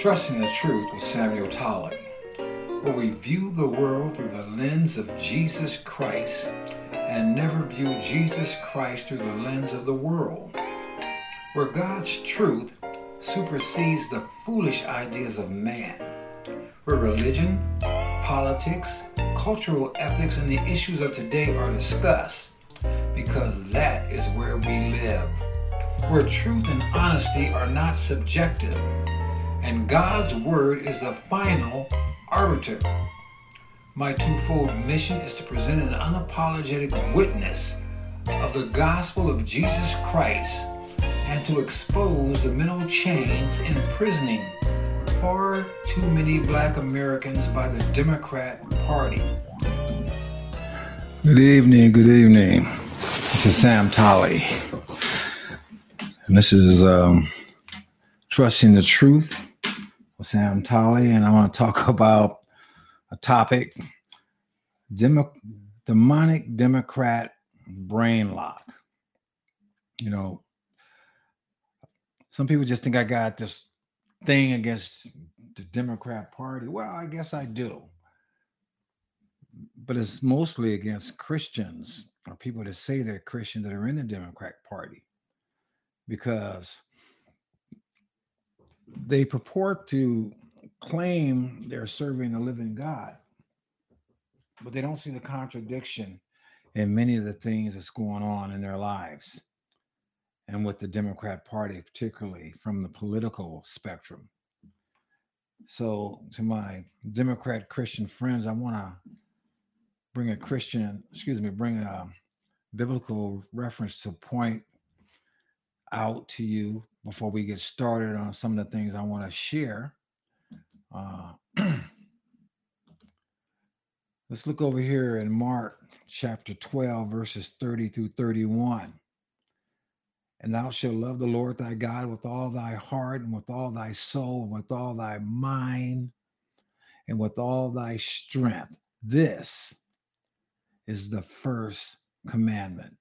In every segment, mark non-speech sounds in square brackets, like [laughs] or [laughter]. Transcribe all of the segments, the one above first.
Trusting the Truth with Samuel Tolley, where we view the world through the lens of Jesus Christ and never view Jesus Christ through the lens of the world, where God's truth supersedes the foolish ideas of man, where religion, politics, cultural ethics, and the issues of today are discussed, because that is where we live, where truth and honesty are not subjective and God's word is the final arbiter. My twofold mission is to present an unapologetic witness of the gospel of Jesus Christ and to expose the mental chains imprisoning far too many black Americans by the Democrat Party. Good evening, good evening. This is Sam Tolley. And this is um, Trusting the Truth with Sam Tolley, and I want to talk [laughs] about a topic Demo- demonic Democrat brain lock. You know, some people just think I got this thing against the Democrat Party. Well, I guess I do. But it's mostly against Christians or people that say they're Christians that are in the Democrat Party because they purport to claim they're serving the living God, but they don't see the contradiction in many of the things that's going on in their lives and with the Democrat Party, particularly from the political spectrum. So, to my Democrat Christian friends, I want to bring a Christian, excuse me, bring a biblical reference to point out to you before we get started on some of the things I want to share. Uh, [clears throat] let's look over here in Mark chapter 12, verses 30 through 31. And thou shalt love the Lord thy God with all thy heart and with all thy soul and with all thy mind and with all thy strength. This is the first commandment.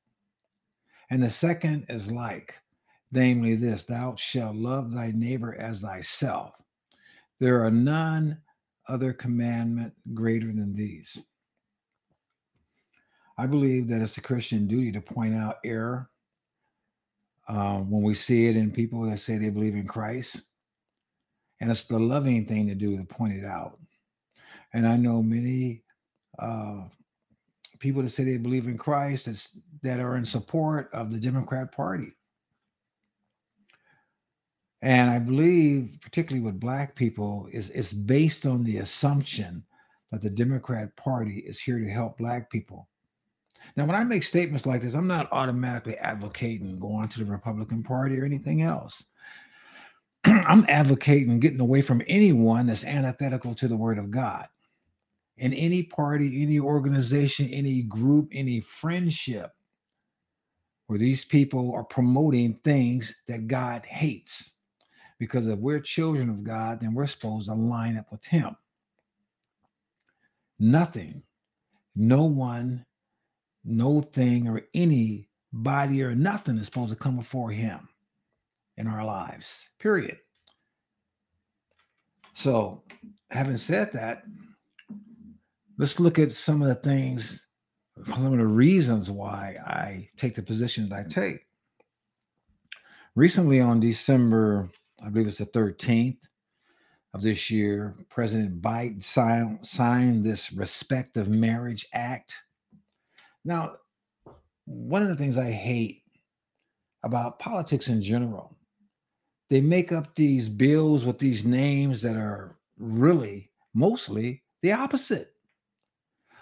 And the second is like namely this Thou shalt love thy neighbor as thyself. There are none other commandment greater than these. I believe that it's a Christian duty to point out error um, when we see it in people that say they believe in Christ. And it's the loving thing to do to point it out. And I know many uh, people that say they believe in Christ that are in support of the Democrat Party. And I believe, particularly with black people, is it's based on the assumption that the Democrat Party is here to help black people. Now, when I make statements like this, I'm not automatically advocating going to the Republican Party or anything else. [clears throat] I'm advocating getting away from anyone that's antithetical to the Word of God. In any party, any organization, any group, any friendship, where these people are promoting things that God hates. Because if we're children of God, then we're supposed to line up with Him. Nothing, no one, no thing, or any body or nothing is supposed to come before Him in our lives, period. So, having said that, let's look at some of the things, some of the reasons why I take the position that I take. Recently, on December I believe it's the 13th of this year, President Biden signed, signed this Respect of Marriage Act. Now, one of the things I hate about politics in general, they make up these bills with these names that are really mostly the opposite.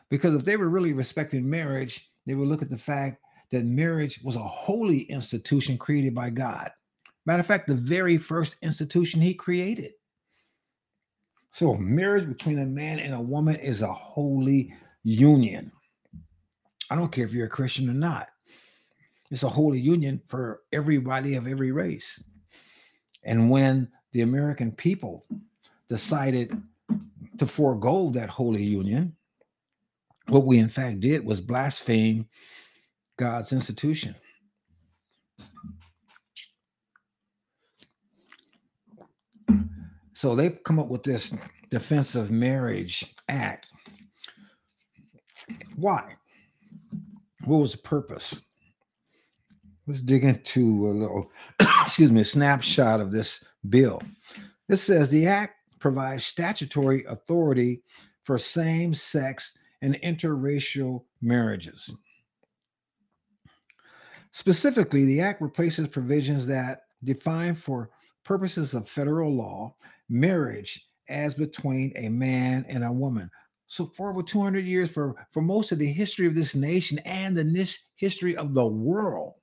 Because if they were really respecting marriage, they would look at the fact that marriage was a holy institution created by God. Matter of fact, the very first institution he created. So, marriage between a man and a woman is a holy union. I don't care if you're a Christian or not. It's a holy union for everybody of every race. And when the American people decided to forego that holy union, what we in fact did was blaspheme God's institution. So they come up with this Defense of Marriage Act. Why? What was the purpose? Let's dig into a little, [coughs] excuse me, a snapshot of this bill. This says the act provides statutory authority for same sex and interracial marriages. Specifically, the act replaces provisions that define for purposes of federal law marriage as between a man and a woman. So for over 200 years, for, for most of the history of this nation and the history of the world,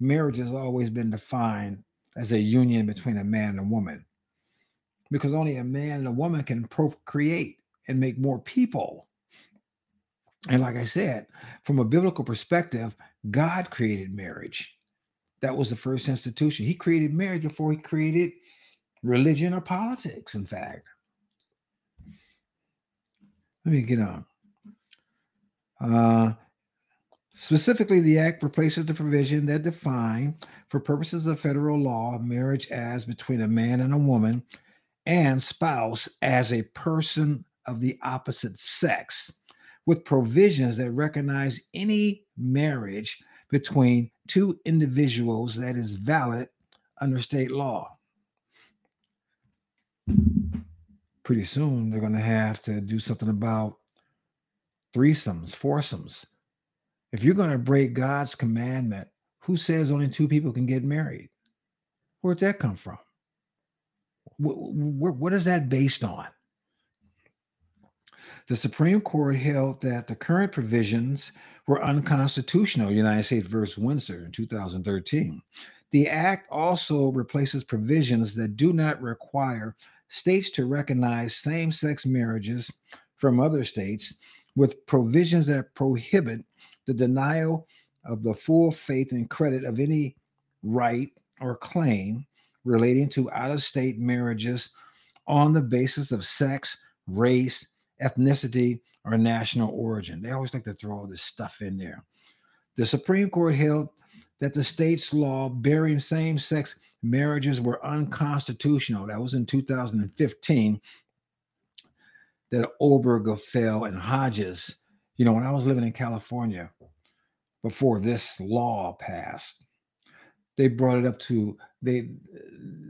marriage has always been defined as a union between a man and a woman. Because only a man and a woman can procreate and make more people. And like I said, from a biblical perspective, God created marriage. That was the first institution. He created marriage before he created religion or politics, in fact. Let me get on. Uh, specifically, the act replaces the provision that define, for purposes of federal law, marriage as between a man and a woman and spouse as a person of the opposite sex, with provisions that recognize any marriage between two individuals that is valid under state law. Pretty soon, they're going to have to do something about threesomes, foursomes. If you're going to break God's commandment, who says only two people can get married? Where'd that come from? What, what, is that based on? The Supreme Court held that the current provisions were unconstitutional, United States versus Windsor in 2013. The act also replaces provisions that do not require states to recognize same sex marriages from other states with provisions that prohibit the denial of the full faith and credit of any right or claim relating to out of state marriages on the basis of sex, race, ethnicity, or national origin. They always like to throw all this stuff in there. The Supreme Court held that the state's law bearing same sex marriages were unconstitutional. That was in 2015. That Obergefell and Hodges, you know, when I was living in California before this law passed, they brought it up to they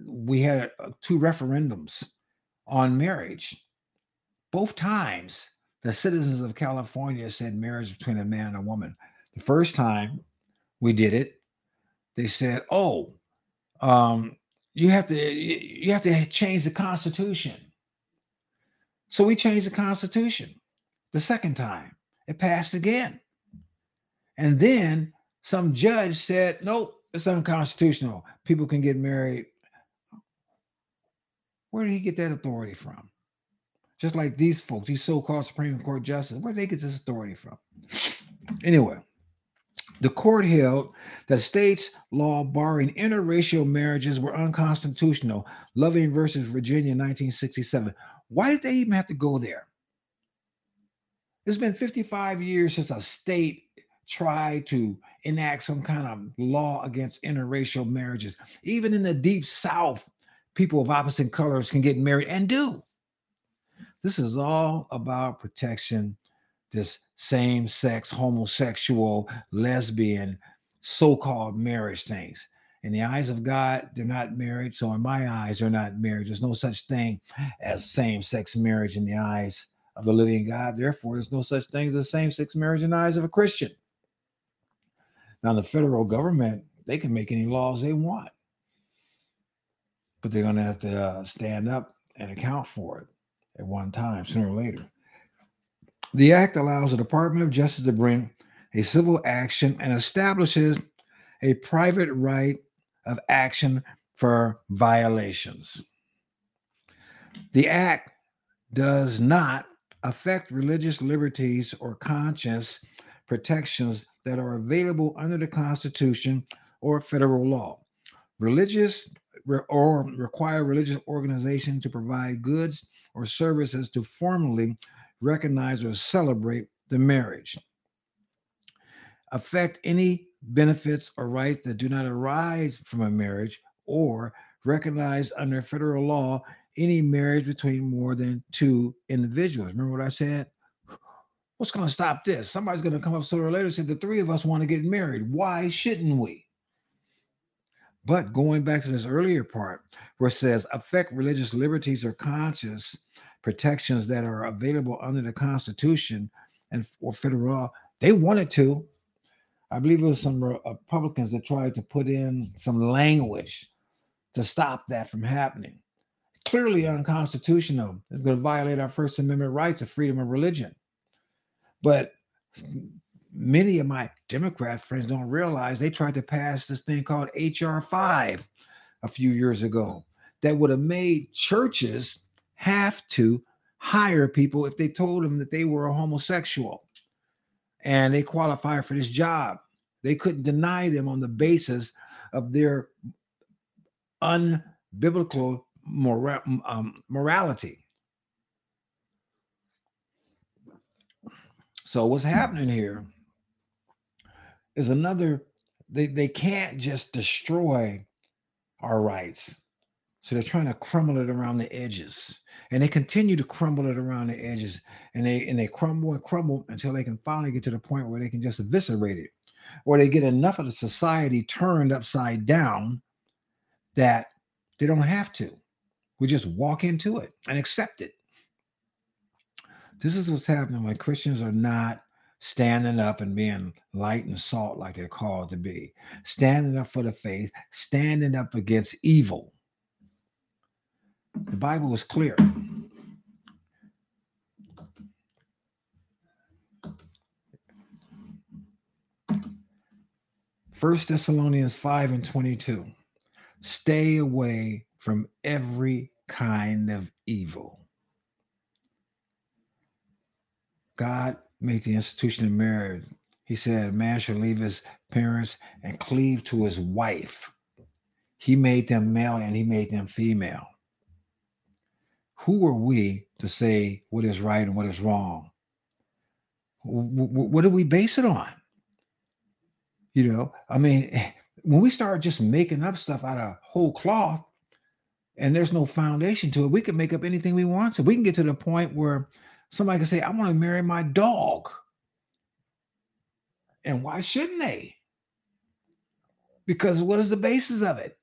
we had two referendums on marriage both times, the citizens of California said marriage between a man and a woman. The first time we did it, they said, "Oh, um, you have to you have to change the Constitution." So we changed the Constitution. The second time, it passed again, and then some judge said, "Nope, it's unconstitutional. People can get married." Where did he get that authority from? Just like these folks, these so-called Supreme Court justices, where did they get this authority from? Anyway, the court held that states' law barring interracial marriages were unconstitutional. Loving versus Virginia, 1967. Why did they even have to go there? It's been 55 years since a state tried to enact some kind of law against interracial marriages. Even in the deep South, people of opposite colors can get married and do. This is all about protection, this same sex, homosexual, lesbian, so called marriage things. In the eyes of God, they're not married. So, in my eyes, they're not married. There's no such thing as same sex marriage in the eyes of the living God. Therefore, there's no such thing as same sex marriage in the eyes of a Christian. Now, the federal government, they can make any laws they want, but they're going to have to uh, stand up and account for it at one time, sooner or later. The act allows the Department of Justice to bring a civil action and establishes a private right of action for violations. The act does not affect religious liberties or conscience protections that are available under the Constitution or federal law. Religious or require religious organizations to provide goods or services to formally recognize or celebrate the marriage. Affect any benefits or rights that do not arise from a marriage or recognize under federal law any marriage between more than two individuals. Remember what I said? What's going to stop this? Somebody's going to come up sooner or later and say, The three of us want to get married. Why shouldn't we? But going back to this earlier part where it says, affect religious liberties or conscious protections that are available under the Constitution and or federal law, they wanted to. I believe it was some uh, Republicans that tried to put in some language to stop that from happening. Clearly unconstitutional. It's going to violate our First Amendment rights of freedom of religion. But many of my Democrat friends don't realize they tried to pass this thing called HR 5 a few years ago that would have made churches have to hire people if they told them that they were a homosexual and they qualify for this job. They couldn't deny them on the basis of their unbiblical mora- um, morality. So what's happening here is another they, they can't just destroy our rights. So they're trying to crumble it around the edges. And they continue to crumble it around the edges. And they and they crumble and crumble until they can finally get to the point where they can just eviscerate it. Or they get enough of the society turned upside down that they don't have to. We just walk into it and accept it. This is what's happening when Christians are not standing up and being light and salt like they're called to be, standing up for the faith, standing up against evil. The Bible is clear. First Thessalonians 5 and 22. Stay away from every kind of evil. God made the institution of marriage. He said, man should leave his parents and cleave to his wife. He made them male and he made them female. Who are we to say what is right and what is wrong? What do we base it on? You know, I mean, [laughs] when we start just making up stuff out of whole cloth and there's no foundation to it, we can make up anything we want to. We can get to the point where Somebody can say, I want to marry my dog. And why shouldn't they? Because what is the basis of it?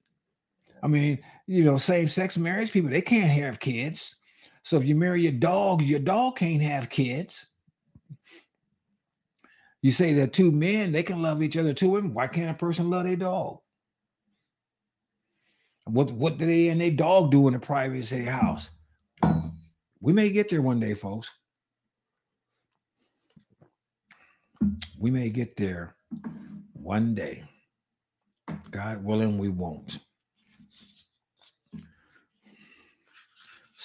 I mean, you know, same sex marriage people, they can't have kids. So if you marry your dog, your dog can't have kids. You say that two men, they can love each other, two women. Why can't a person love their dog? What what do they and their dog do in the privacy house? We may get there one day, folks. We may get there one day. God willing, we won't.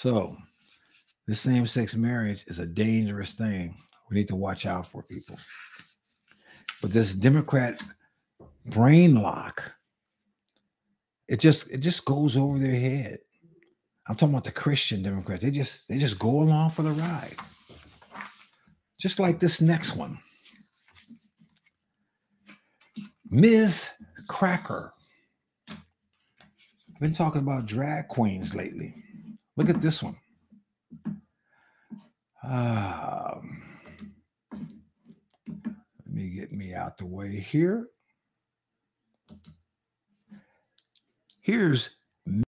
So, this same sex marriage is a dangerous thing. We need to watch out for people. But this Democrat brain lock, it just it just goes over their head. I'm talking about the Christian Democrats. They just they just go along for the ride. Just like this next one. Ms. Cracker. I've been talking about drag queens lately. Look at this one. Um, let me get me out the way here. Here's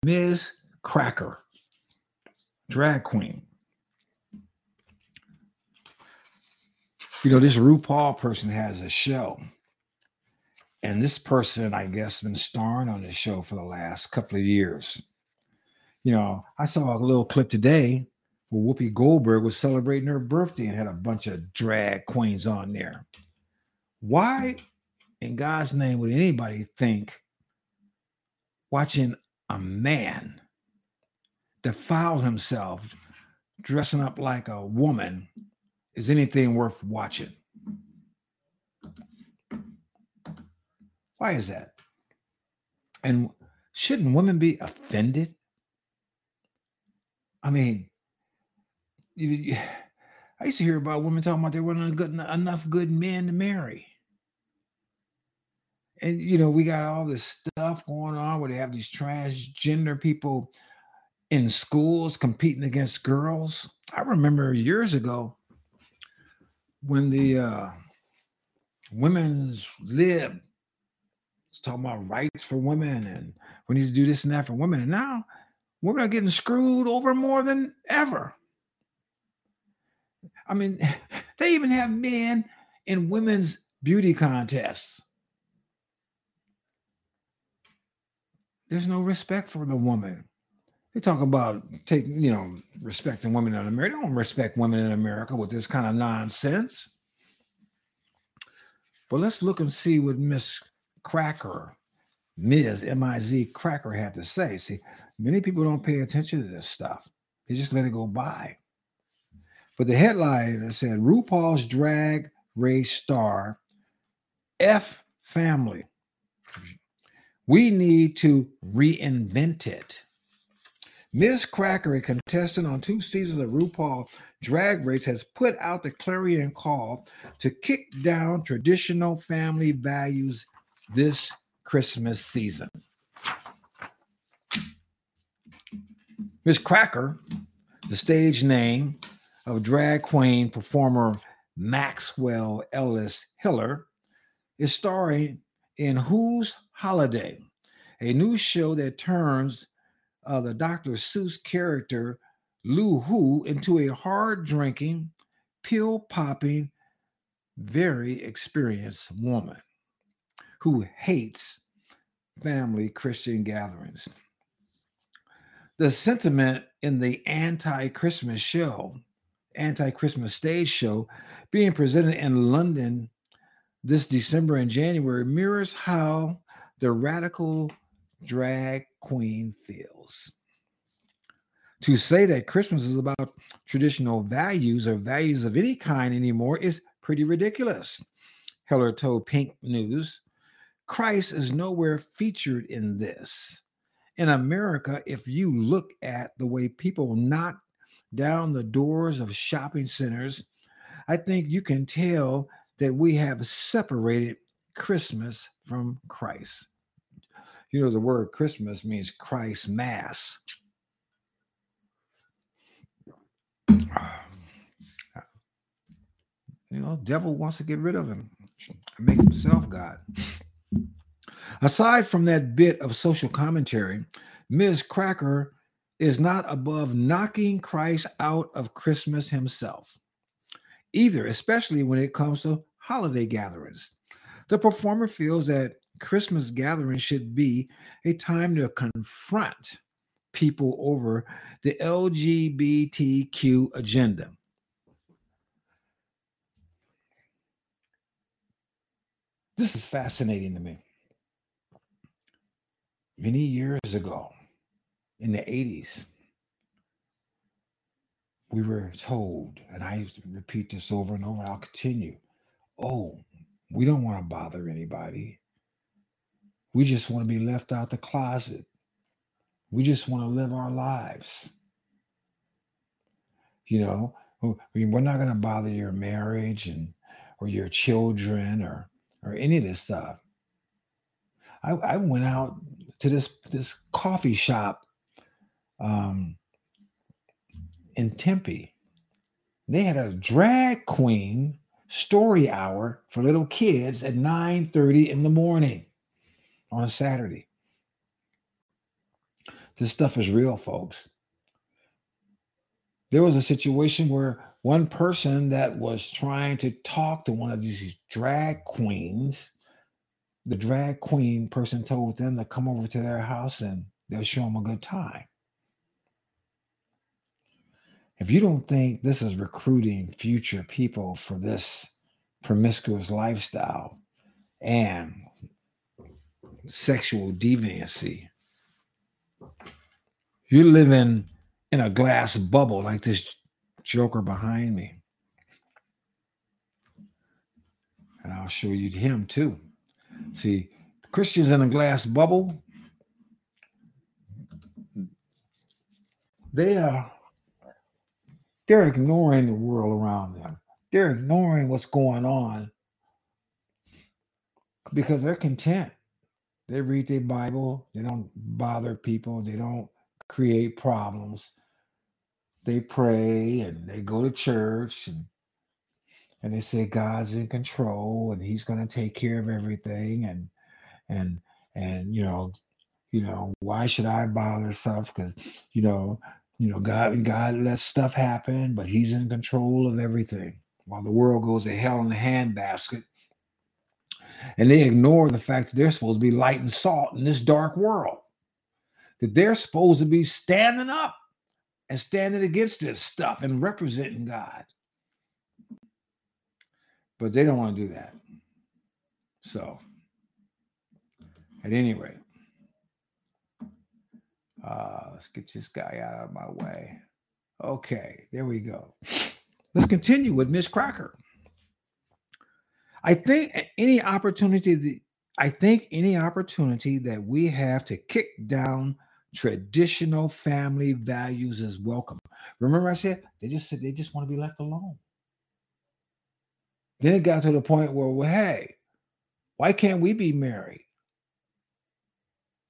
Ms. Cracker drag queen. You know, this RuPaul person has a show. And this person, I guess, been starring on this show for the last couple of years. You know, I saw a little clip today where Whoopi Goldberg was celebrating her birthday and had a bunch of drag queens on there. Why, in God's name, would anybody think watching a man defile himself dressing up like a woman is anything worth watching. Why is that? And shouldn't women be offended? I mean, you, you, I used to hear about women talking about there weren't good, enough good men to marry. and you know, we got all this stuff going on where they have these transgender people in schools competing against girls. I remember years ago when the uh, women's lib was talking about rights for women and we need to do this and that for women. And now women are getting screwed over more than ever. I mean, [laughs] they even have men in women's beauty contests. There's no respect for the woman. They talk about taking, you know, respecting women in America. They don't respect women in America with this kind of nonsense. But let's look and see what Miss Cracker, Ms. M-I-Z Cracker had to say. See, many people don't pay attention to this stuff. They just let it go by. But the headline said RuPaul's drag race star F family. We need to reinvent it. Ms. Cracker, a contestant on two seasons of RuPaul Drag Race, has put out the clarion call to kick down traditional family values this Christmas season. Ms. Cracker, the stage name of drag queen performer Maxwell Ellis Heller, is starring in Whose Holiday, a new show that turns uh, the Dr. Seuss character Lou Who into a hard drinking, pill popping, very experienced woman who hates family Christian gatherings. The sentiment in the anti Christmas show, anti Christmas stage show being presented in London this December and January mirrors how the radical drag queen feels. To say that Christmas is about traditional values or values of any kind anymore is pretty ridiculous. Heller told Pink News Christ is nowhere featured in this. In America, if you look at the way people knock down the doors of shopping centers, I think you can tell that we have separated Christmas from Christ. You know, the word Christmas means Christ Mass. [sighs] You know, devil wants to get rid of him, and make himself God. Aside from that bit of social commentary, Ms. Cracker is not above knocking Christ out of Christmas himself, either, especially when it comes to holiday gatherings. The performer feels that Christmas gatherings should be a time to confront people over the LGBTQ agenda. This is fascinating to me. Many years ago, in the 80s, we were told, and I repeat this over and over, and I'll continue. Oh, we don't want to bother anybody. We just want to be left out the closet. We just want to live our lives. You know, oh, we're not going to bother your marriage and or your children or or any of this stuff. I, I went out to this this coffee shop um, in Tempe. They had a drag queen story hour for little kids at 9 30 in the morning on a Saturday. This stuff is real, folks. There was a situation where one person that was trying to talk to one of these drag queens, the drag queen person told them to come over to their house and they'll show them a good time. If you don't think this is recruiting future people for this promiscuous lifestyle and sexual deviancy. You're living in a glass bubble like this joker behind me. And I'll show you him too. See, Christians in a glass bubble, they are they're ignoring the world around them. They're ignoring what's going on because they're content. They read their Bible. They don't bother people. They don't create problems. They pray and they go to church and and they say God's in control and He's going to take care of everything and and and you know you know why should I bother stuff because you know you know God God lets stuff happen but He's in control of everything while the world goes to hell in a handbasket and they ignore the fact that they're supposed to be light and salt in this dark world. That they're supposed to be standing up and standing against this stuff and representing God. But they don't want to do that. So, at any rate, uh, let's get this guy out of my way. Okay, there we go. Let's continue with Miss Cracker. I think any opportunity that I think any opportunity that we have to kick down traditional family values is welcome. Remember, I said they just said they just want to be left alone. Then it got to the point where, well, hey, why can't we be married?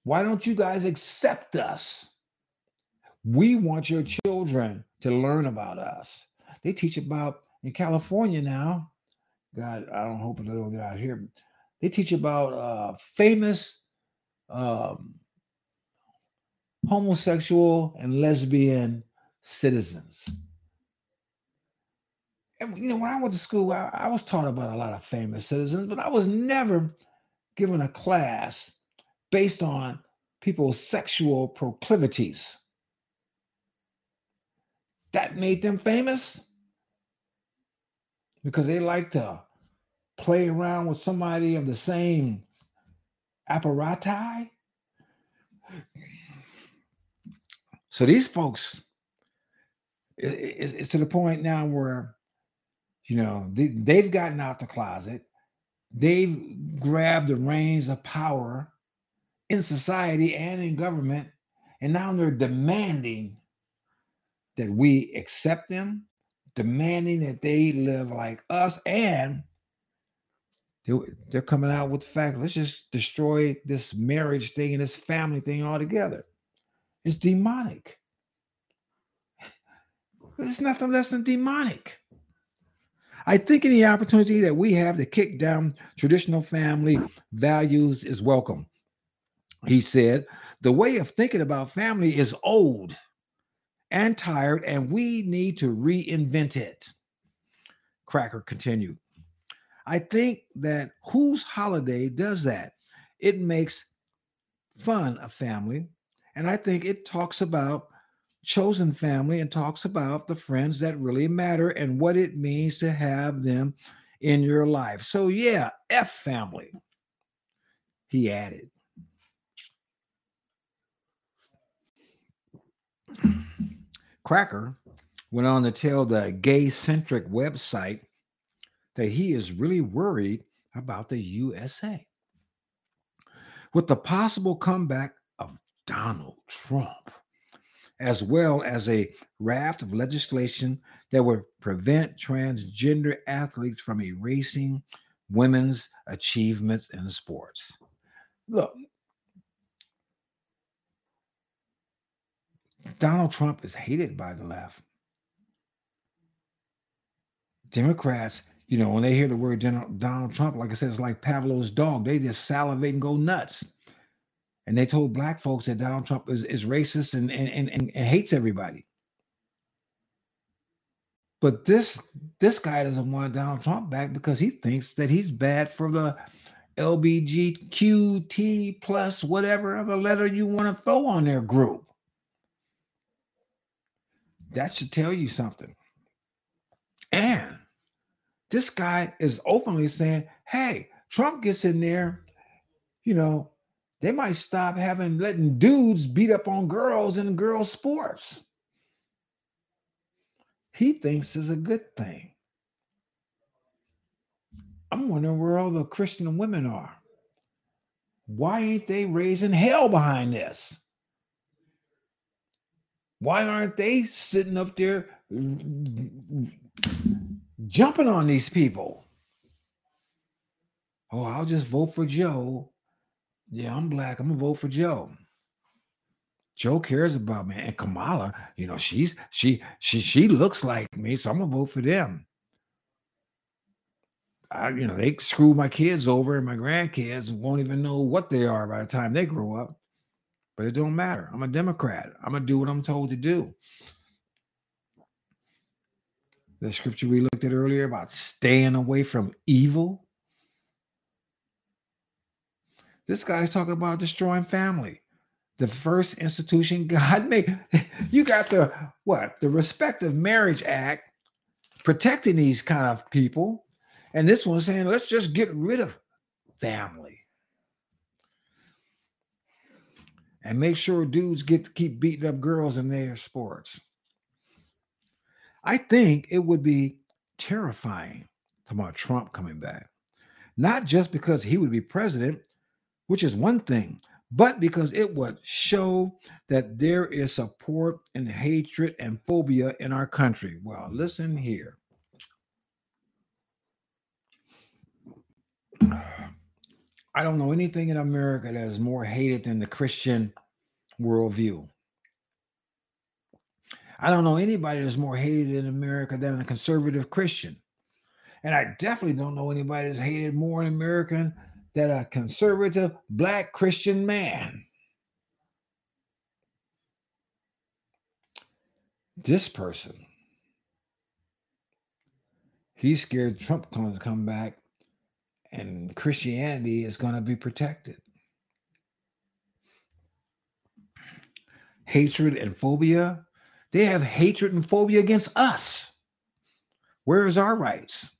Why don't you guys accept us? We want your children to learn about us. They teach about in California now God, I don't hope they don't get out here. They teach about uh, famous um, homosexual and lesbian citizens. And you know, when I went to school, I, I was taught about a lot of famous citizens, but I was never given a class based on people's sexual proclivities. That made them famous because they like to play around with somebody of the same apparati. So these folks, it's, to the point now where, you know, they, they've gotten out the closet. They've grabbed the reins of power in society and in government. And now they're demanding that we accept them demanding that they live like us and they're coming out with the fact let's just destroy this marriage thing and this family thing altogether it's demonic [laughs] it's nothing less than demonic i think any opportunity that we have to kick down traditional family values is welcome he said the way of thinking about family is old and tired, and we need to reinvent it. Cracker continued. I think that whose holiday does that? It makes fun of family. And I think it talks about chosen family and talks about the friends that really matter and what it means to have them in your life. So, yeah, F family, he added. Cracker went on to tell the gay centric website that he is really worried about the USA. With the possible comeback of Donald Trump, as well as a raft of legislation that would prevent transgender athletes from erasing women's achievements in sports. Look, Donald Trump is hated by the left. Democrats, you know, when they hear the word Donald Trump, like I said, it's like Pavlov's dog. They just salivate and go nuts. And they told black folks that Donald Trump is, is racist and, and, and, and hates everybody. But this this guy doesn't want Donald Trump back because he thinks that he's bad for the LBGQT plus whatever other letter you want to throw on their group. That should tell you something. And this guy is openly saying, hey, Trump gets in there, you know, they might stop having letting dudes beat up on girls in girls' sports. He thinks is a good thing. I'm wondering where all the Christian women are. Why ain't they raising hell behind this? Why aren't they sitting up there jumping on these people? Oh, I'll just vote for Joe. Yeah, I'm black. I'm gonna vote for Joe. Joe cares about me. And Kamala, you know, she's she she she looks like me, so I'm gonna vote for them. I, you know, they screw my kids over and my grandkids won't even know what they are by the time they grow up. But it don't matter. I'm a Democrat. I'm gonna do what I'm told to do. The scripture we looked at earlier about staying away from evil. This guy's talking about destroying family. The first institution [laughs] God made. You got the what? The Respect of Marriage Act protecting these kind of people. And this one's saying, let's just get rid of family. And make sure dudes get to keep beating up girls in their sports. I think it would be terrifying about Trump coming back. Not just because he would be president, which is one thing, but because it would show that there is support and hatred and phobia in our country. Well, listen here. [sighs] I don't know anything in America that is more hated than the Christian worldview. I don't know anybody that's more hated in America than a conservative Christian. And I definitely don't know anybody that's hated more in America than a conservative black Christian man. This person, he's scared Trump going to come back and Christianity is going to be protected. Hatred and phobia they have hatred and phobia against us. Where is our rights?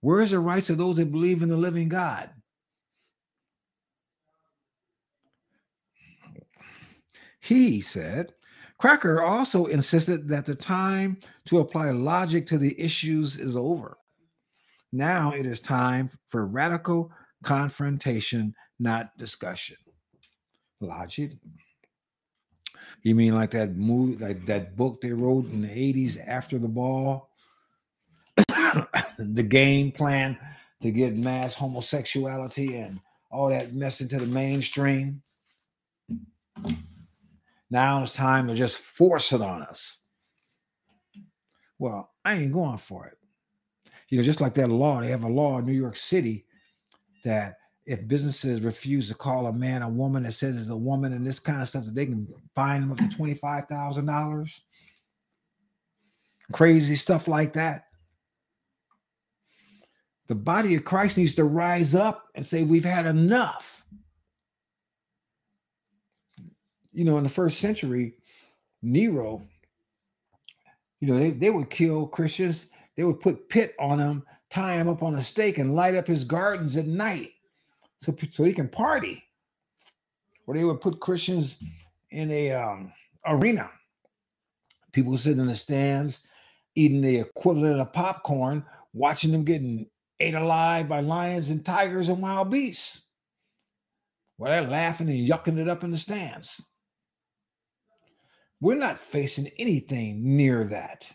Where is the rights of those that believe in the living God? He said, Cracker also insisted that the time to apply logic to the issues is over. Now it is time for radical confrontation, not discussion. Logic, you mean like that movie, like that book they wrote in the 80s after the ball? [coughs] the game plan to get mass homosexuality and all that mess into the mainstream. Now it's time to just force it on us. Well, I ain't going for it. You know, just like that law, they have a law in New York City that if businesses refuse to call a man a woman that says it's a woman and this kind of stuff that they can fine them up to twenty five thousand dollars. Crazy stuff like that. The body of Christ needs to rise up and say, We've had enough. You know, in the first century, Nero, you know, they, they would kill Christians, they would put pit on them, tie him up on a stake, and light up his gardens at night so so he can party. Or they would put Christians in a um, arena. People sitting in the stands, eating the equivalent of popcorn, watching them getting ate alive by lions and tigers and wild beasts. While they're laughing and yucking it up in the stands. We're not facing anything near that.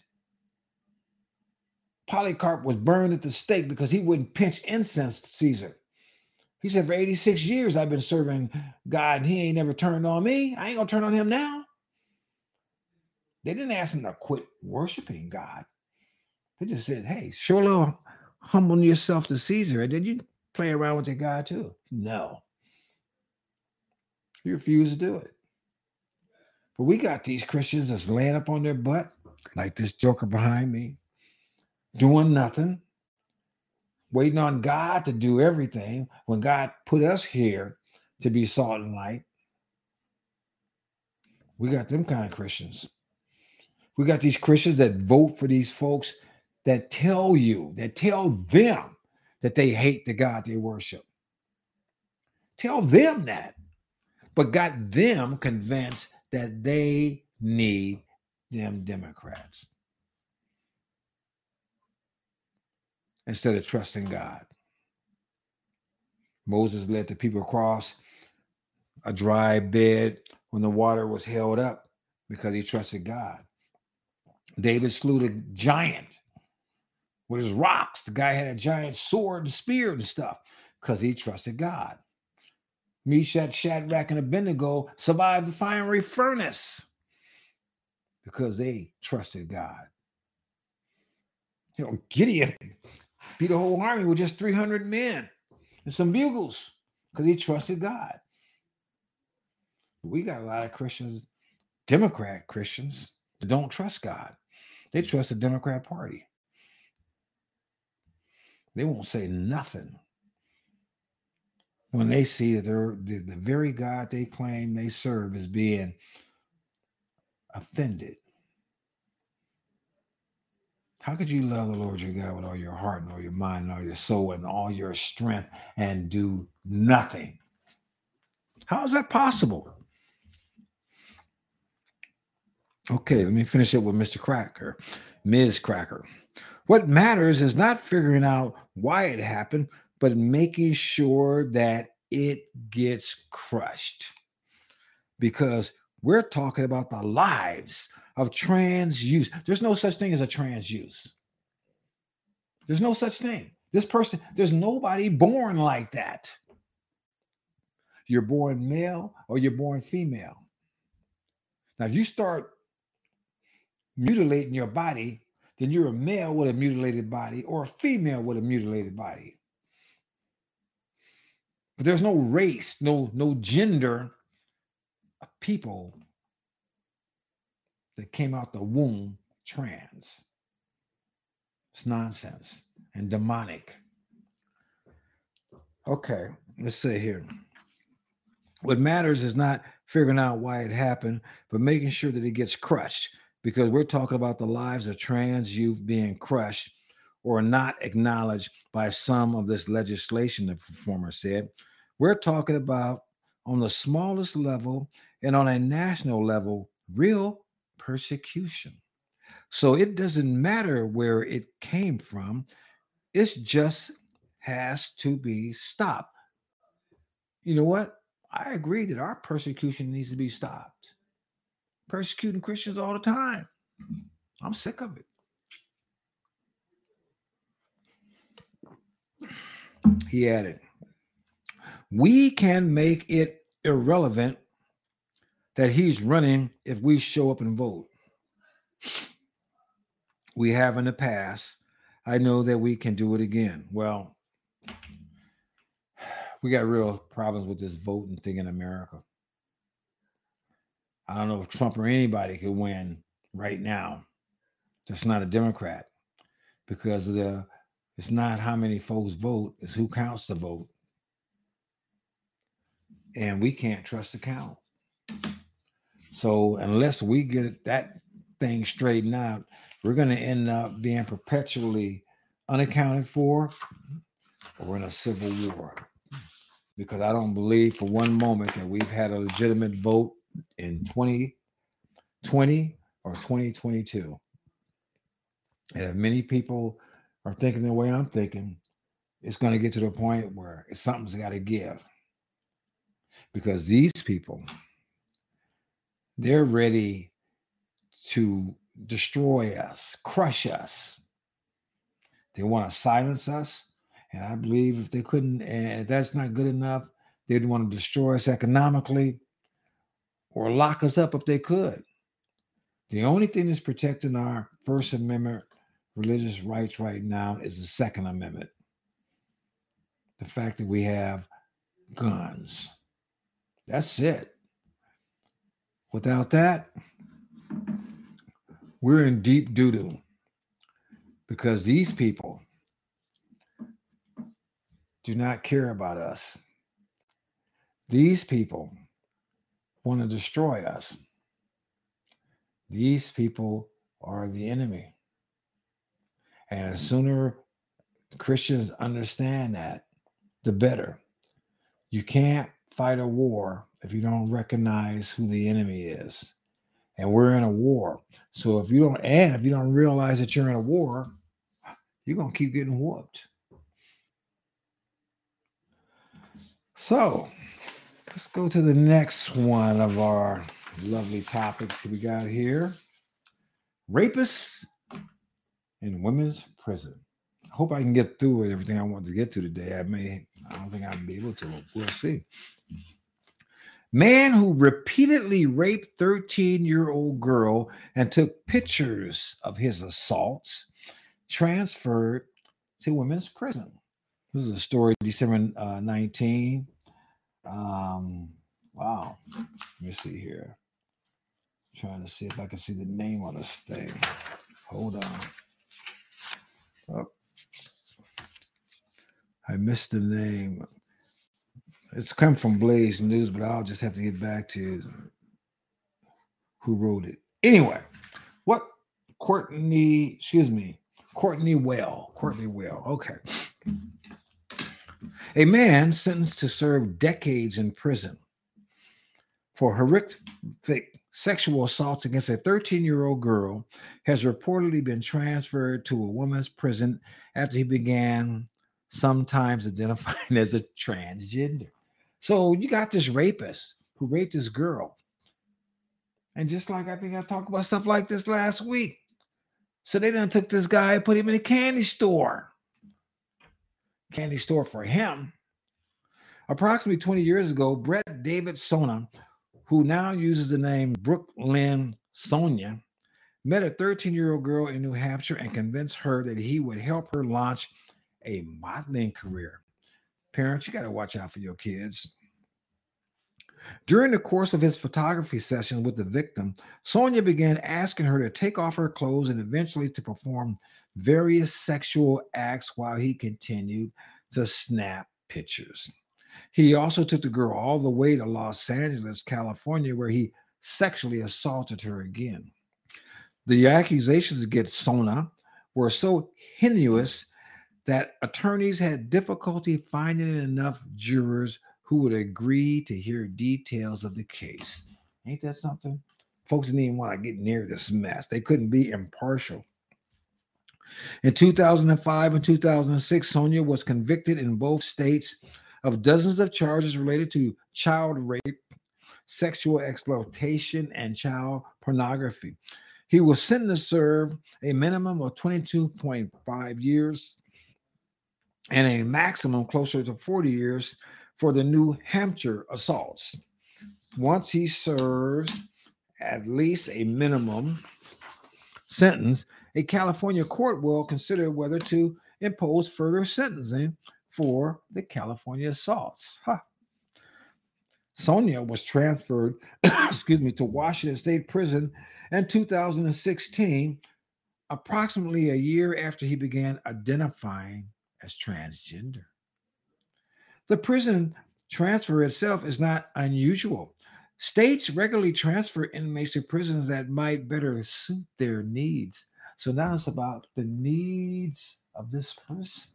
Polycarp was burned at the stake because he wouldn't pinch incense to Caesar. He said, For 86 years I've been serving God and he ain't never turned on me. I ain't gonna turn on him now. They didn't ask him to quit worshiping God. They just said, Hey, show little humble yourself to Caesar. And then you play around with your God too. No. You refuse to do it. But we got these Christians that's laying up on their butt, like this joker behind me, doing nothing, waiting on God to do everything when God put us here to be salt and light. We got them kind of Christians. We got these Christians that vote for these folks that tell you, that tell them that they hate the God they worship. Tell them that, but got them convinced that they need them Democrats. instead of trusting God. Moses led the people across a dry bed when the water was held up because he trusted God. David slew the giant with his rocks. The guy had a giant sword and spear and stuff because he trusted God. Meshach, Shadrach, and Abednego survived the fiery furnace because they trusted God. You know, Gideon beat a whole army with just 300 men and some bugles because he trusted God. We got a lot of Christians, Democrat Christians, that don't trust God. They trust the Democrat Party. They won't say nothing when they see that they're the, the very God they claim they serve is being offended. How could you love the Lord your God with all your heart and all your mind and all your soul and all your strength and do nothing? How is that possible? Okay, let me finish it with Mr. Cracker, Ms. Cracker. What matters is not figuring out why it happened, but making sure that it gets crushed. Because we're talking about the lives of trans youth. There's no such thing as a trans youth. There's no such thing. This person, there's nobody born like that. You're born male or you're born female. Now, if you start mutilating your body, then you're a male with a mutilated body or a female with a mutilated body. But there's no race, no no gender of people that came out the womb trans. It's nonsense and demonic. Okay, let's say here. What matters is not figuring out why it happened, but making sure that it gets crushed because we're talking about the lives of trans youth being crushed or not acknowledged by some of this legislation, the performer said. We're talking about on the smallest level and on a national level, real persecution. So it doesn't matter where it came from, it just has to be stopped. You know what? I agree that our persecution needs to be stopped persecuting Christians all the time. I'm sick of it. He added, We can make it irrelevant that he's running if we show up and vote. We have in the past. I know that we can do it again. Well, we got real problems with this voting thing in America. I don't know if Trump or anybody could win right now. That's not a Democrat because the it's not how many folks vote, it's who counts the vote. And we can't trust the count. So unless we get that thing straightened out, we're going to end up being perpetually unaccounted for or in a civil war. Because I don't believe for one moment that we've had a legitimate vote in 2020 or 2022. And if many people are thinking the way I'm thinking, it's going to get to the point where something's got to give. Because these people, they're ready to destroy us, crush us. They want to silence us. And I believe if they couldn't, and if that's not good enough, they'd want to destroy us economically or lock us up if they could. The only thing that's protecting our First Amendment religious rights right now is the Second Amendment. The fact that we have guns. That's it. Without that, we're in deep doo doo because these people do not care about us. These people want to destroy us. These people are the enemy. And the sooner Christians understand that, the better. You can't fight a war if you don't recognize who the enemy is. And we're in a war. So if you don't, and if you don't realize that you're in a war, you're going to keep getting whooped. So let's go to the next one of our lovely topics we got here rapists in women's prison. I hope I can get through it, everything I want to get to today. I may, I don't think I'll be able to. We'll see. Man who repeatedly raped 13 year old girl and took pictures of his assaults transferred to women's prison. This is a story December uh, 19. Um, wow. Let me see here. I'm trying to see if I can see the name on this thing. Hold on. Oh. I missed the name. It's come from Blaze News, but I'll just have to get back to who wrote it. Anyway, what Cortney, excuse me, Cortney Weil. Cortney Weil. Okay. A man sentenced to serve decades in prison for horrific sexual assaults against a 13 year old girl has reportedly been transferred to a woman's prison after he began sometimes identifying [laughs] as a transgender. So you got this rapist who raped this girl. And just like I think I talked about stuff like this last week. So they then took this guy and put him in a candy store. Candy store for him. Approximately 20 years ago, Brett David Sona, who now uses the name Brooklyn Sonia, met a 13 year old girl in New Hampshire and convinced her that he would help her launch a modeling career. Parents, you got to watch out for your kids. During the course of his photography session with the victim, Sonia began asking her to take off her clothes and eventually to perform various sexual acts while he continued to snap pictures. He also took the girl all the way to Los Angeles, California, where he sexually assaulted her again. The accusations against Sona were so heinous that attorneys had difficulty finding enough jurors who would agree to hear details of the case. Ain't that something? Folks didn't even want to get near this mess. They couldn't be impartial. In 2005 and 2006, Sonia was convicted in both states of dozens of charges related to child rape, sexual exploitation, and child pornography. He was sentenced to serve a minimum of 22.5 years and a maximum closer to 40 years for the New Hampshire assaults. Once he serves at least a minimum sentence, a California court will consider whether to impose further sentencing for the California assaults. Huh. Sonia was transferred, [coughs] excuse me, to Washington State Prison in 2016, approximately a year after he began identifying as transgender. The prison transfer itself is not unusual. States regularly transfer inmates to prisons that might better suit their needs. So now it's about the needs of this person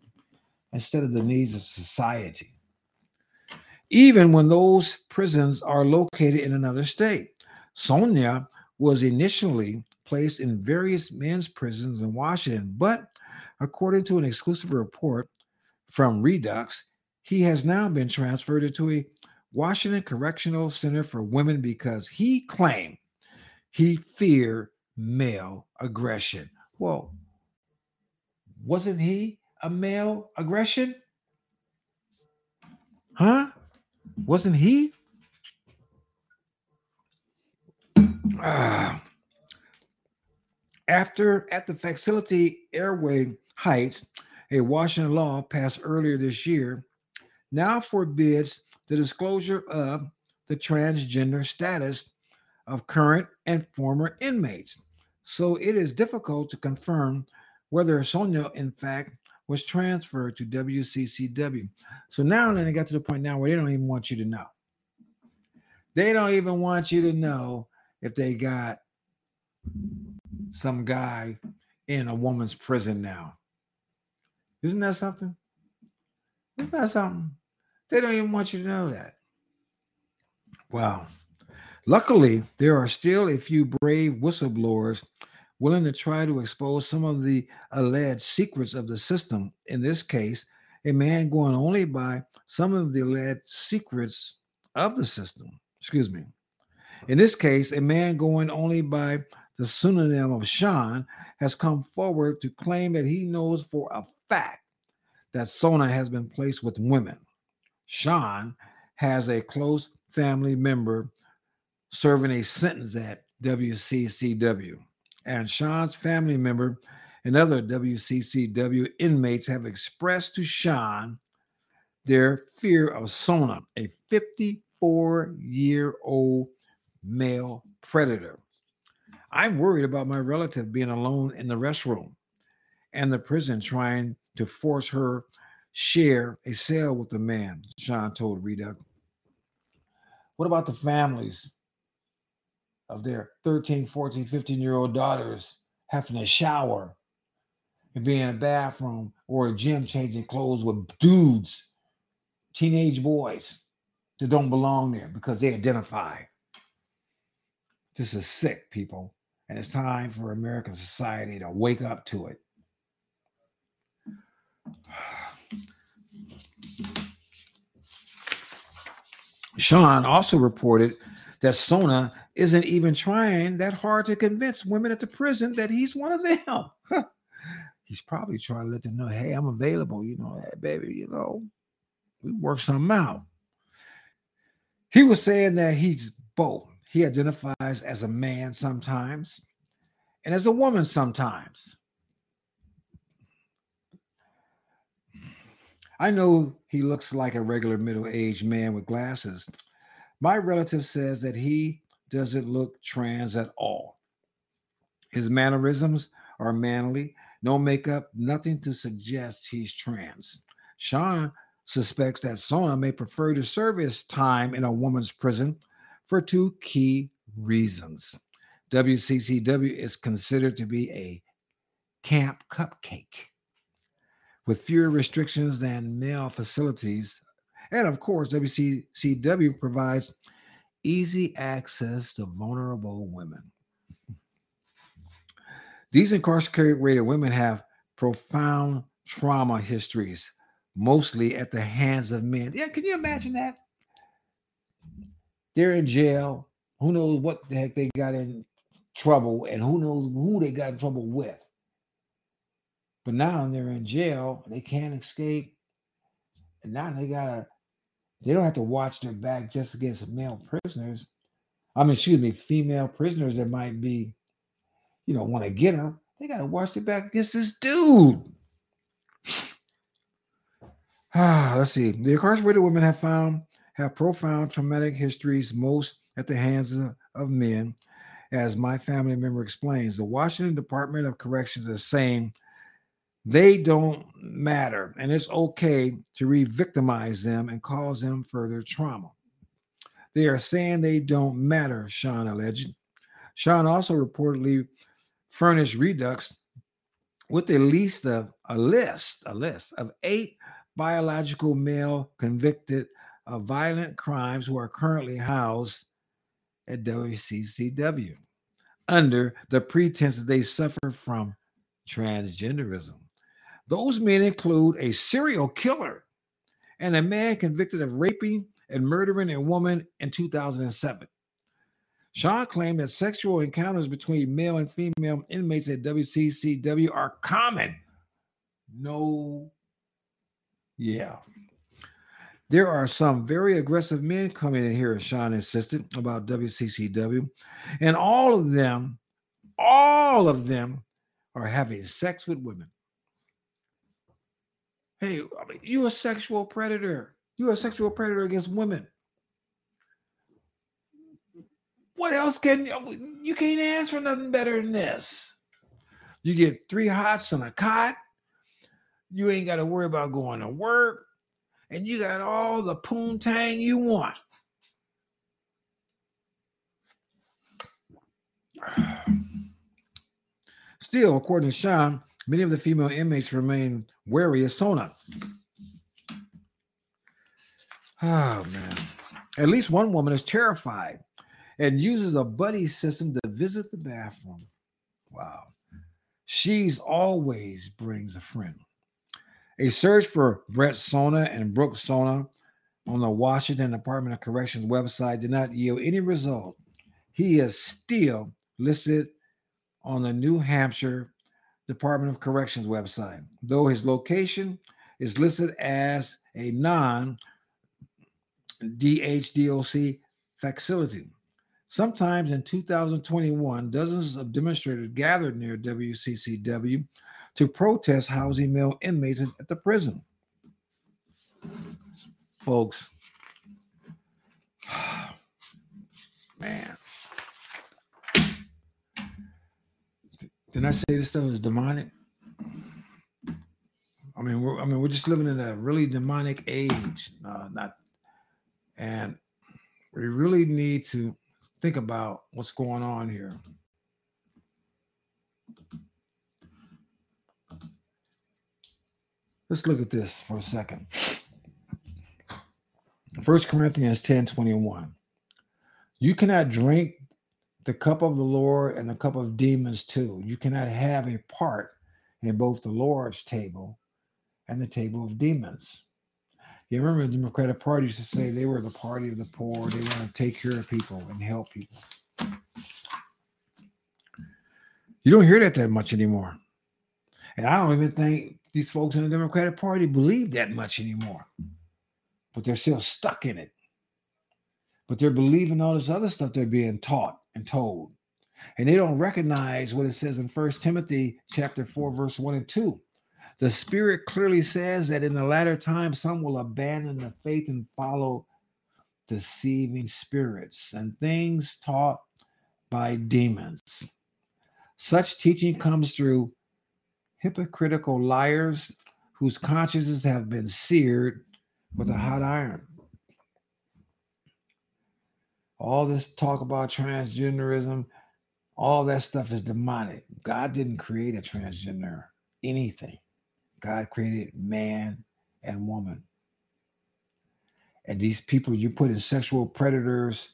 instead of the needs of society. Even when those prisons are located in another state. Sonia was initially placed in various men's prisons in Washington, but according to an exclusive report from Reduxx, he has now been transferred to a Washington Correctional Center for Women because he claimed he feared male aggression. Well, wasn't he a male aggression? Huh? Wasn't he? Uh, after at the facility Airway Heights, a Washington law passed earlier this year now forbids the disclosure of the transgender status of current and former inmates. So it is difficult to confirm whether Sonia, in fact, was transferred to WCCW. So now then it got to the point now where they don't even want you to know. They don't even want you to know if they got some guy in a woman's prison now. Isn't that something? Isn't that something? They don't even want you to know that. Wow. Luckily, there are still a few brave whistleblowers willing to try to expose some of the alleged secrets of the system. In this case, a man going only by some of the alleged secrets of the system. Excuse me. In this case, a man going only by the pseudonym of Sean has come forward to claim that he knows for a fact that Sona has been placed with women. Sean has a close family member serving a sentence at WCCW. And Sean's family member and other WCCW inmates have expressed to Sean their fear of Sona, a 54 year old male predator. I'm worried about my relative being alone in the restroom and the prison trying to force her share a cell with the man, Sean told Rita. What about the families of their 13, 14, 15 year old daughters having a shower and being in a bathroom or a gym changing clothes with dudes, teenage boys that don't belong there because they identify. This is sick, people. And it's time for American society to wake up to it. [sighs] Sean also reported that Sona isn't even trying that hard to convince women at the prison that he's one of them. [laughs] he's probably trying to let them know, hey, I'm available. You know, hey, baby, you know, we work something out. He was saying that he's both. He identifies as a man sometimes and as a woman sometimes. I know he looks like a regular middle aged man with glasses. My relative says that he doesn't look trans at all. His mannerisms are manly, no makeup, nothing to suggest he's trans. Sean suspects that Sona may prefer to serve his time in a woman's prison for two key reasons. WCCW is considered to be a camp cupcake with fewer restrictions than male facilities. And of course, WCCW provides easy access to vulnerable women. These incarcerated women have profound trauma histories, mostly at the hands of men. Yeah, can you imagine that? They're in jail. Who knows what the heck they got in trouble and who knows who they got in trouble with. But now they're in jail, they can't escape. And now they gotta, they don't have to watch their back just against male prisoners. I mean, excuse me, female prisoners that might be, you know, want to get them. They gotta watch their back against this dude. Ah, [sighs] let's see. The incarcerated women have found have profound traumatic histories, most at the hands of, of men. As my family member explains, the Washington Department of Corrections is saying they don't matter, and it's okay to re victimize them and cause them further trauma. They are saying they don't matter, Sean alleged. Sean also reportedly furnished Reduxx with a list of a list, a list of eight biological male convicted of violent crimes who are currently housed at WCCW under the pretense that they suffer from transgenderism. Those men include a serial killer and a man convicted of raping and murdering a woman in 2007. Sean claimed that sexual encounters between male and female inmates at WCCW are common. No, yeah. There are some very aggressive men coming in here, Sean insisted about WCCW. And all of them, all of them are having sex with women. Hey, you're a sexual predator. You're a sexual predator against women. What else can you you can't answer nothing better than this? You get three hots and a cot. You ain't got to worry about going to work, and you got all the poontang you want. [sighs] Still, according to Sean, Many of the female inmates remain wary of Sona. Oh, ah, man. At least one woman is terrified and uses a buddy system to visit the bathroom. Wow. She's always brings a friend. A search for Brett Sona and Brooke Sona on the Washington Department of Corrections website did not yield any result. He is still listed on the New Hampshire Department of Corrections website, though his location is listed as a non DHDOC facility. Sometimes in 2021, dozens of demonstrators gathered near WCCW to protest housing male inmates at the prison. Folks, [sighs] man. Didn't I say this stuff is demonic? I mean, we're I mean, we're just living in a really demonic age. Uh, not and we really need to think about what's going on here. Let's look at this for a second. First Corinthians 10 21. You cannot drink the cup of the Lord and the cup of demons too. You cannot have a part in both the Lord's table and the table of demons. You remember the Democratic Party used to say they were the party of the poor. They want to take care of people and help people. You don't hear that that much anymore. And I don't even think these folks in the Democratic Party believe that much anymore. But they're still stuck in it. But they're believing all this other stuff they're being taught and told. And they don't recognize what it says in First Timothy chapter 4, verse 1 and 2 the Spirit clearly says that in the latter time, some will abandon the faith and follow deceiving spirits and things taught by demons. Such teaching comes through hypocritical liars whose consciences have been seared with a hot iron. All this talk about transgenderism, all that stuff is demonic. God didn't create a transgender anything. God created man and woman. And these people you put in sexual predators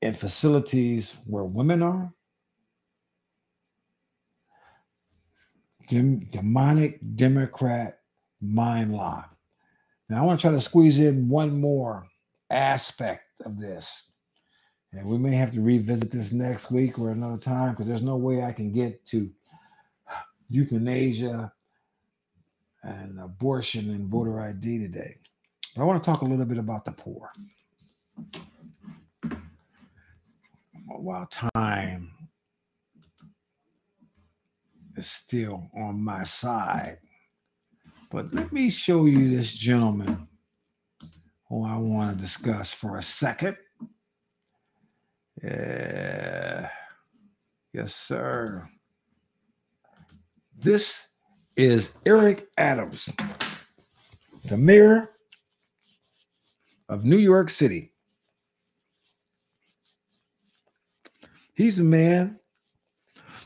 in facilities where women are, dem- demonic Democrat mind lock. Now, I want to try to squeeze in one more aspect of this. And we may have to revisit this next week or another time because there's no way I can get to euthanasia and abortion and voter ID today. But I want to talk a little bit about the poor. While time is still on my side, but let me show you this gentleman who I want to discuss for a second. Yeah. Yes, sir. This is Eric Adams, the mayor of New York City. He's a man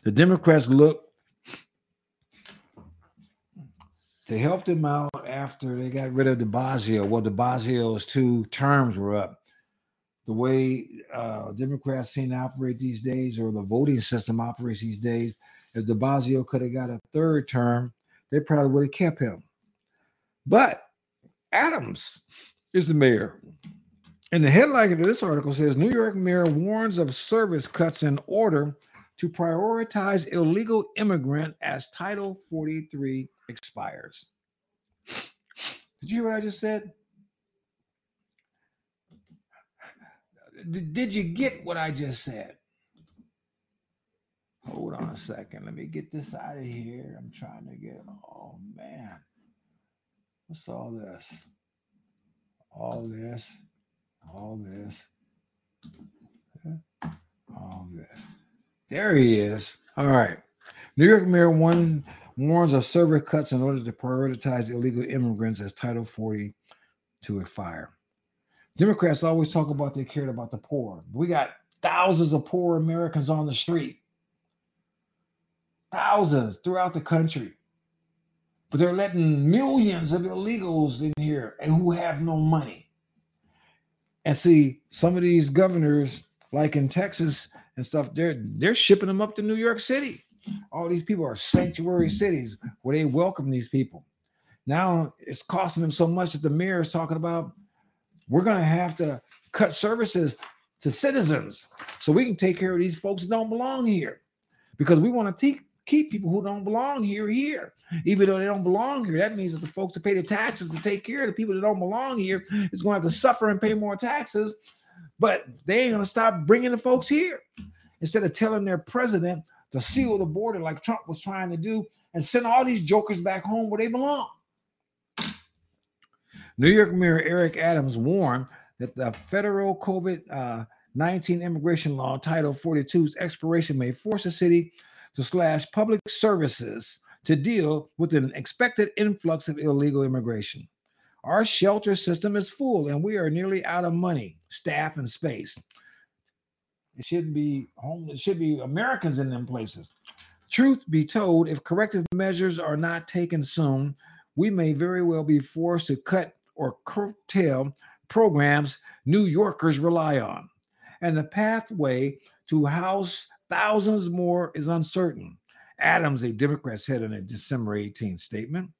the Democrats look. They helped him out after they got rid of de Blasio. Well, de Blasio's two terms were up. The way uh, Democrats seem to operate these days, or the voting system operates these days, if de Blasio could have got a third term, they probably would have kept him. But Adams is the mayor. And the headline of this article says New York mayor warns of service cuts in order to prioritize illegal immigrant as Title 43 expires. Did you hear what I just said? Did you get what I just said? Hold on a second. Let me get this out of here. I'm trying to get. Oh man, what's all this? All this, all this, all this. There he is. All right. New York Mayor one warns of server cuts in order to prioritize illegal immigrants as Title 40 to a fire. Democrats always talk about they cared about the poor. We got thousands of poor Americans on the street thousands throughout the country. But they're letting millions of illegals in here and who have no money. And see, some of these governors, like in Texas and stuff, they're they're shipping them up to New York City. All these people are sanctuary cities where they welcome these people. Now it's costing them so much that the mayor is talking about we're gonna have to cut services to citizens so we can take care of these folks that don't belong here because we want to take keep people who don't belong here here. Even though they don't belong here, that means that the folks that pay the taxes to take care of the people that don't belong here is going to have to suffer and pay more taxes. But they ain't going to stop bringing the folks here. Instead of telling their president to seal the border like Trump was trying to do and send all these jokers back home where they belong. New York Mayor Eric Adams warned that the federal COVID uh, 19 immigration law, Title 42's expiration may force the city to slash public services to deal with an expected influx of illegal immigration. Our shelter system is full and we are nearly out of money, staff, and space. It should be home, it should be Americans in them places. Truth be told, if corrective measures are not taken soon, we may very well be forced to cut or curtail programs New Yorkers rely on. And the pathway to house thousands more is uncertain. Adams, a Democrat, said in a December 18th statement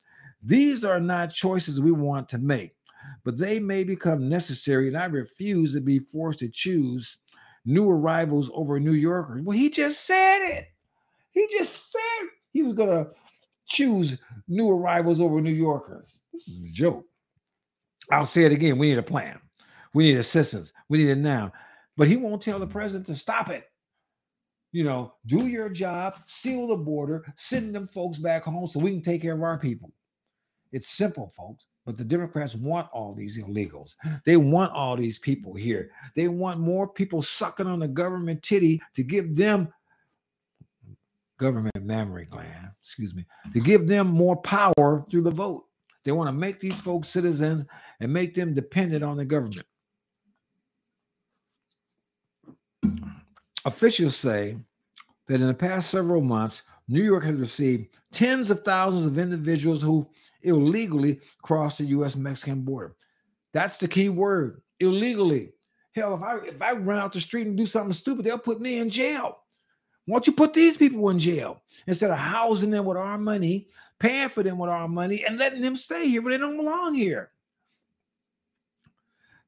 These are not choices we want to make, but they may become necessary, and I refuse to be forced to choose new arrivals over New Yorkers. Well, he just said it. He just said he was to choose new arrivals over New Yorkers. This is a joke. I'll say it again. We need a plan. We need assistance. We need it now. But he won't tell the president to stop it. You know, do your job, seal the border, send them folks back home so we can take care of our people. It's simple, folks. But the Democrats want all these illegals. [gasps] They want all these people here. They want more people sucking on the government titty to give them government mammary gland, excuse me, to give them more power through the vote. They want to make these folks citizens and make them dependent on the government. Officials say that in the past several months, New York has received tens of thousands of individuals who illegally cross the U.S. Mexican border. That's the key word illegally. Hell, if I if I run out the street and do something stupid, they'll put me in jail. Why don't you put these people in jail instead of housing them with our money, paying for them with our money, and letting them stay here, where they don't belong here?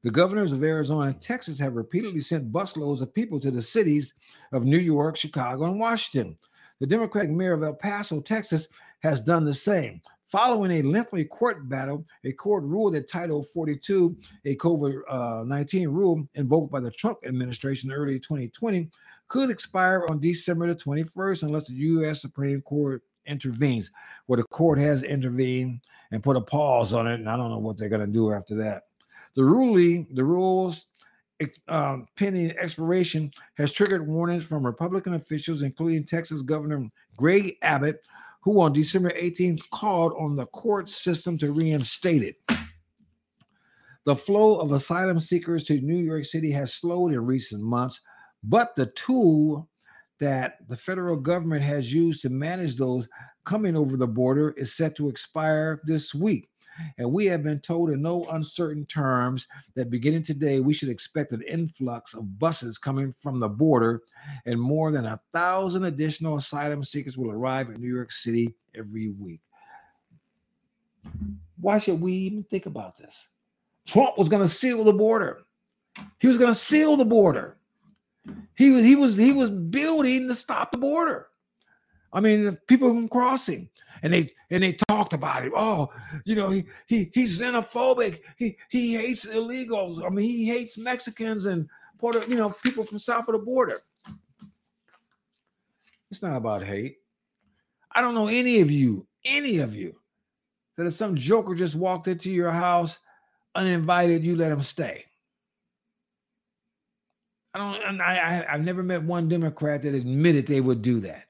The governors of Arizona and Texas have repeatedly sent busloads of people to the cities of New York, Chicago, and Washington. The Democratic mayor of El Paso, Texas, has done the same. Following a lengthy court battle, a court ruled that Title 42, a COVID 19 rule invoked by the Trump administration in early 2020, could expire on December the 21st unless the U.S. Supreme Court intervenes. Well, the court has intervened and put a pause on it, and I don't know what they're going to do after that. The ruling, the rules um, pending expiration has triggered warnings from Republican officials, including Texas Governor Greg Abbott, who on December 18th called on the court system to reinstate it. The flow of asylum seekers to New York City has slowed in recent months, but the tool that the federal government has used to manage those coming over the border is set to expire this week. And we have been told in no uncertain terms that beginning today, we should expect an influx of buses coming from the border, and more than a thousand additional asylum seekers will arrive in New York City every week. Why should we even think about this? Trump was going to seal the border. He was going to seal the border. He was he was he was building to stop the border. I mean, the people from crossing, and they and they talked about it. Oh, you know, he he he's xenophobic. He he hates illegals. I mean, he hates Mexicans and Puerto, you know, people from south of the border. It's not about hate. I don't know any of you, any of you, that if some joker just walked into your house uninvited, you let him stay. I don't. I, I I've never met one Democrat that admitted they would do that.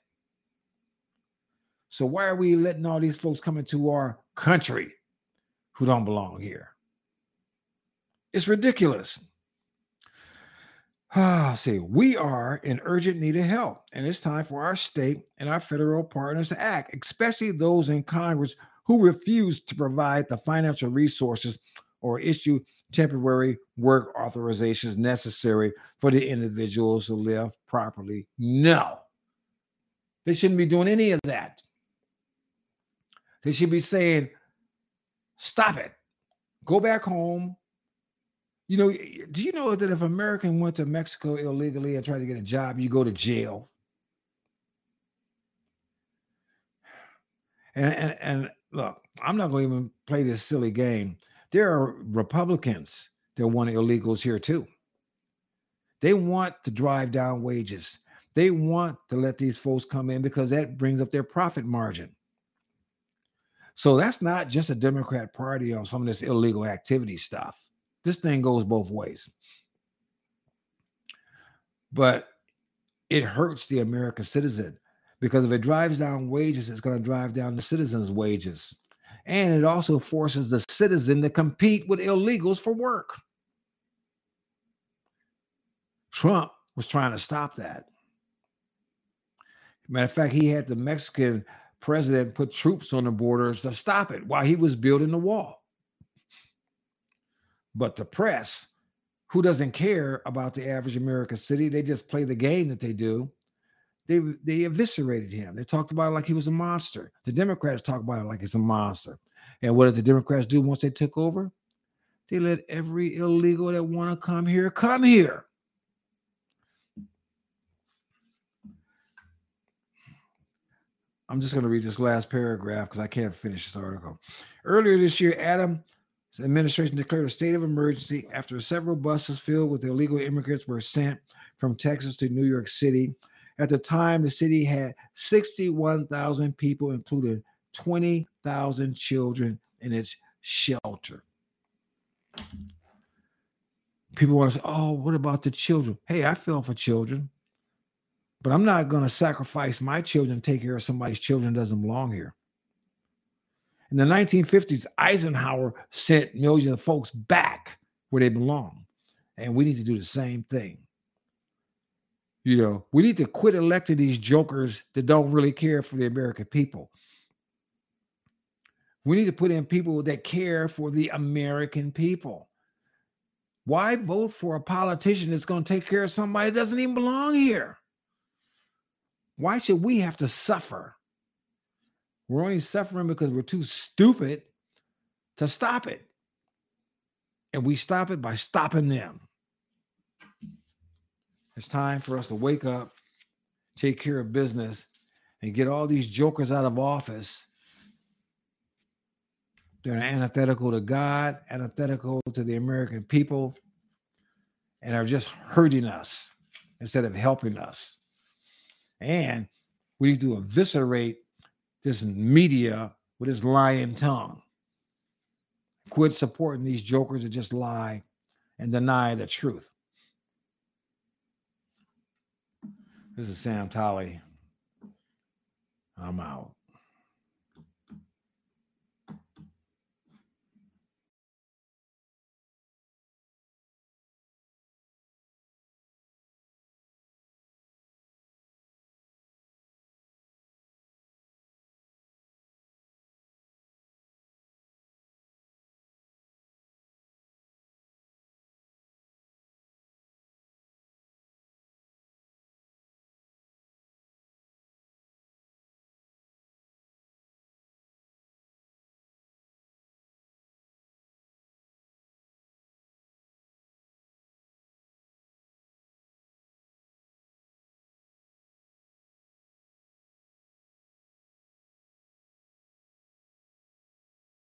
So why are we letting all these folks come into our country who don't belong here? It's ridiculous. [sighs] Ah, see, we are in urgent need of help, and it's time for our state and our federal partners to act, especially those in Congress who refuse to provide the financial resources or issue temporary work authorizations necessary for the individuals to live properly. No, they shouldn't be doing any of that. They should be saying, stop it, go back home. You know, do you know that if American went to Mexico illegally and tried to get a job, you go to jail? And, and, and look, I'm not going to even play this silly game. There are Republicans that want illegals here too. They want to drive down wages. They want to let these folks come in because that brings up their profit margin. So that's not just a Democrat party on some of this illegal activity stuff. This thing goes both ways. But it hurts the American citizen because if it drives down wages, it's going to drive down the citizens' wages. And it also forces the citizen to compete with illegals for work. Trump was trying to stop that. Matter of fact, he had the Mexican president put troops on the borders to stop it while he was building the wall. But the press, who doesn't care about the average American city, they just play the game that they do. They they eviscerated him. They talked about it like he was a monster. The Democrats talk about it like he's a monster. And what did the Democrats do once they took over? They let every illegal that want to come here come here. I'm just going to read this last paragraph because I can't finish this article. Earlier this year, Adams' administration declared a state of emergency after several buses filled with illegal immigrants were sent from Texas to New York City. At the time, the city had 61,000 people, including 20,000 children in its shelter. People want to say, oh, what about the children? Hey, I feel for children. But I'm not going to sacrifice my children to take care of somebody's children doesn't belong here. In the 1950s, Eisenhower sent millions of folks back where they belong. And we need to do the same thing. You know, we need to quit electing these jokers that don't really care for the American people. We need to put in people that care for the American people. Why vote for a politician that's going to take care of somebody that doesn't even belong here? Why should we have to suffer? We're only suffering because we're too stupid to stop it. And we stop it by stopping them. It's time for us to wake up, take care of business, and get all these jokers out of office. They're antithetical to God, antithetical to the American people, and are just hurting us instead of helping us. And we need to eviscerate this media with his lying tongue. Quit supporting these jokers that just lie and deny the truth. This is Sam Tolley. I'm out.